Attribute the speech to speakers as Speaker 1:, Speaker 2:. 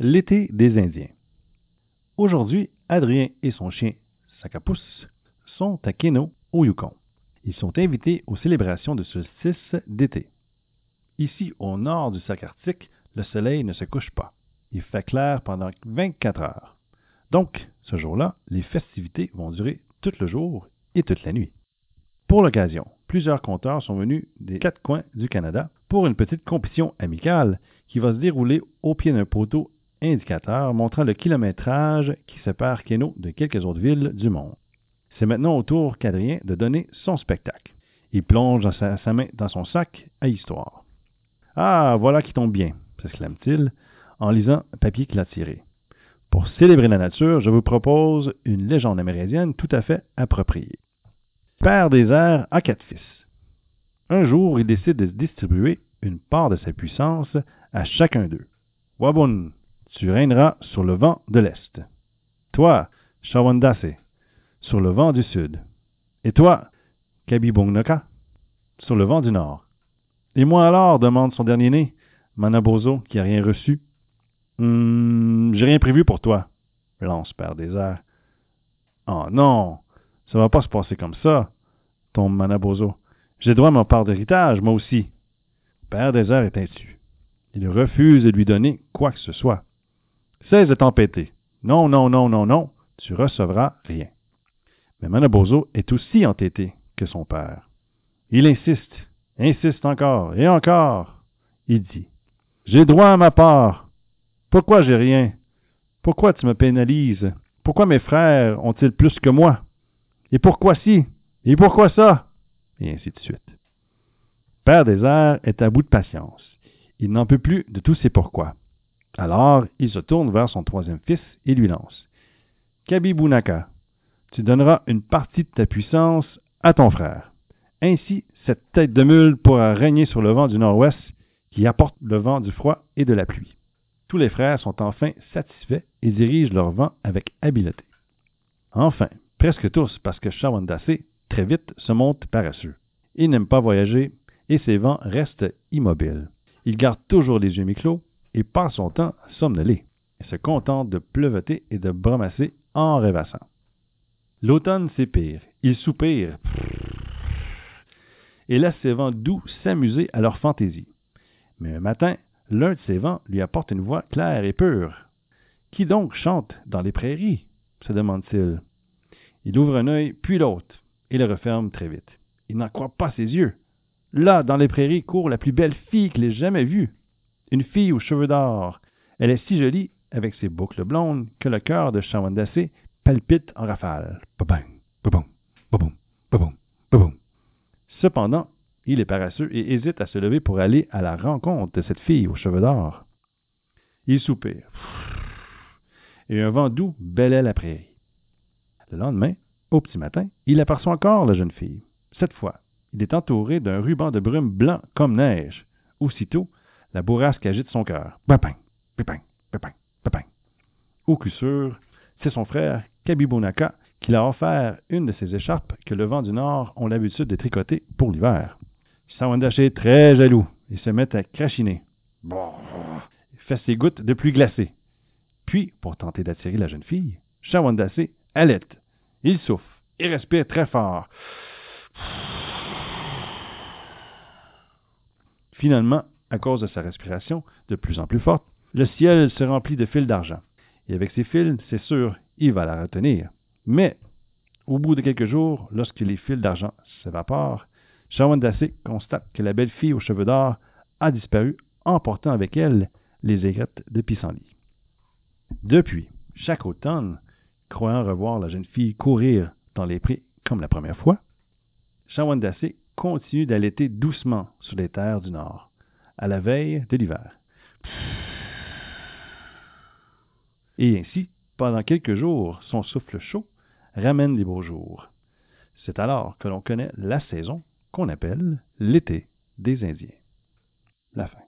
Speaker 1: L'été des Indiens. Aujourd'hui, Adrien et son chien Sacapousse sont à Keno, au Yukon. Ils sont invités aux célébrations de solstice d'été. Ici, au nord du sac arctique, le soleil ne se couche pas. Il fait clair pendant 24 heures. Donc, ce jour-là, les festivités vont durer tout le jour et toute la nuit. Pour l'occasion, plusieurs compteurs sont venus des quatre coins du Canada pour une petite compétition amicale qui va se dérouler au pied d'un poteau indicateur montrant le kilométrage qui sépare Keno de quelques autres villes du monde. C'est maintenant au tour qu'Adrien de donner son spectacle. Il plonge sa, main dans son sac à histoire. Ah, voilà qui tombe bien, s'exclame-t-il en lisant le papier qu'il a tiré. Pour célébrer la nature, je vous propose une légende amérindienne tout à fait appropriée. Père des airs a quatre fils. Un jour, il décide de distribuer une part de sa puissance à chacun d'eux. Wabun, tu régneras sur le vent de l'Est. Toi, Shawandase, sur le vent du Sud. Et toi, Kabibongnoka, sur le vent du Nord. Et moi alors, demande son dernier-né, Manabozo, qui a rien reçu. Hum, j'ai rien prévu pour toi, lance Père airs. Oh non, ça va pas se passer comme ça, tombe Manabozo. J'ai droit à ma part d'héritage, moi aussi. Père airs est insu. Il refuse de lui donner quoi que ce soit. Cesse de t'empêter. Non, non, non, non, non, tu recevras rien. Mais Manabozo est aussi entêté que son père. Il insiste, insiste encore et encore. Il dit J'ai droit à ma part. Pourquoi j'ai rien? Pourquoi tu me pénalises? Pourquoi mes frères ont-ils plus que moi? Et pourquoi ci? Et pourquoi ça Et ainsi de suite. Père des airs est à bout de patience. Il n'en peut plus de tous ces pourquoi. Alors, il se tourne vers son troisième fils et lui lance. Kabibunaka, tu donneras une partie de ta puissance à ton frère. Ainsi, cette tête de mule pourra régner sur le vent du nord-ouest qui apporte le vent du froid et de la pluie. Tous les frères sont enfin satisfaits et dirigent leur vent avec habileté. Enfin, presque tous, parce que Shawandase, très vite, se monte paresseux. Il n'aime pas voyager et ses vents restent immobiles. Il garde toujours les yeux mi-clos et passe son temps somnolé, et se contente de pleuveter et de bromasser en rêvassant. L'automne s'épire, il soupire, et laisse ses vents doux s'amuser à leur fantaisie. Mais un matin, l'un de ces vents lui apporte une voix claire et pure. Qui donc chante dans les prairies? se demande-t-il. Il ouvre un œil, puis l'autre, et le referme très vite. Il n'en croit pas ses yeux. Là, dans les prairies, court la plus belle fille qu'il ait jamais vue. Une fille aux cheveux d'or. Elle est si jolie, avec ses boucles blondes, que le cœur de Shawandase palpite en rafale. Cependant, il est paresseux et hésite à se lever pour aller à la rencontre de cette fille aux cheveux d'or. Il soupire. Et un vent doux bêlait la prairie. Le lendemain, au petit matin, il aperçoit encore la jeune fille. Cette fois, il est entouré d'un ruban de brume blanc comme neige. Aussitôt, la bourrasque agite son cœur. Pépin, pépin, pépin, pépin. Au coup sûr, c'est son frère Kabibonaka qui l'a offert une de ces écharpes que le vent du Nord ont l'habitude de tricoter pour l'hiver. Sawandache est très jaloux et se met à crachiner. Il fait ses gouttes de pluie glacée. Puis, pour tenter d'attirer la jeune fille, Shawandase halète. Il souffle et respire très fort. Finalement, à cause de sa respiration de plus en plus forte, le ciel se remplit de fils d'argent. Et avec ces fils, c'est sûr, il va la retenir. Mais, au bout de quelques jours, lorsque les fils d'argent s'évaporent, Shawandase constate que la belle fille aux cheveux d'or a disparu, emportant avec elle les aigrettes de pissenlit. Depuis, chaque automne, croyant revoir la jeune fille courir dans les prés comme la première fois, Shawandase continue d'allaiter doucement sur les terres du Nord, à la veille de l'hiver. Et ainsi, pendant quelques jours, son souffle chaud ramène les beaux jours. C'est alors que l'on connaît la saison qu'on appelle l'été des Indiens. La fin.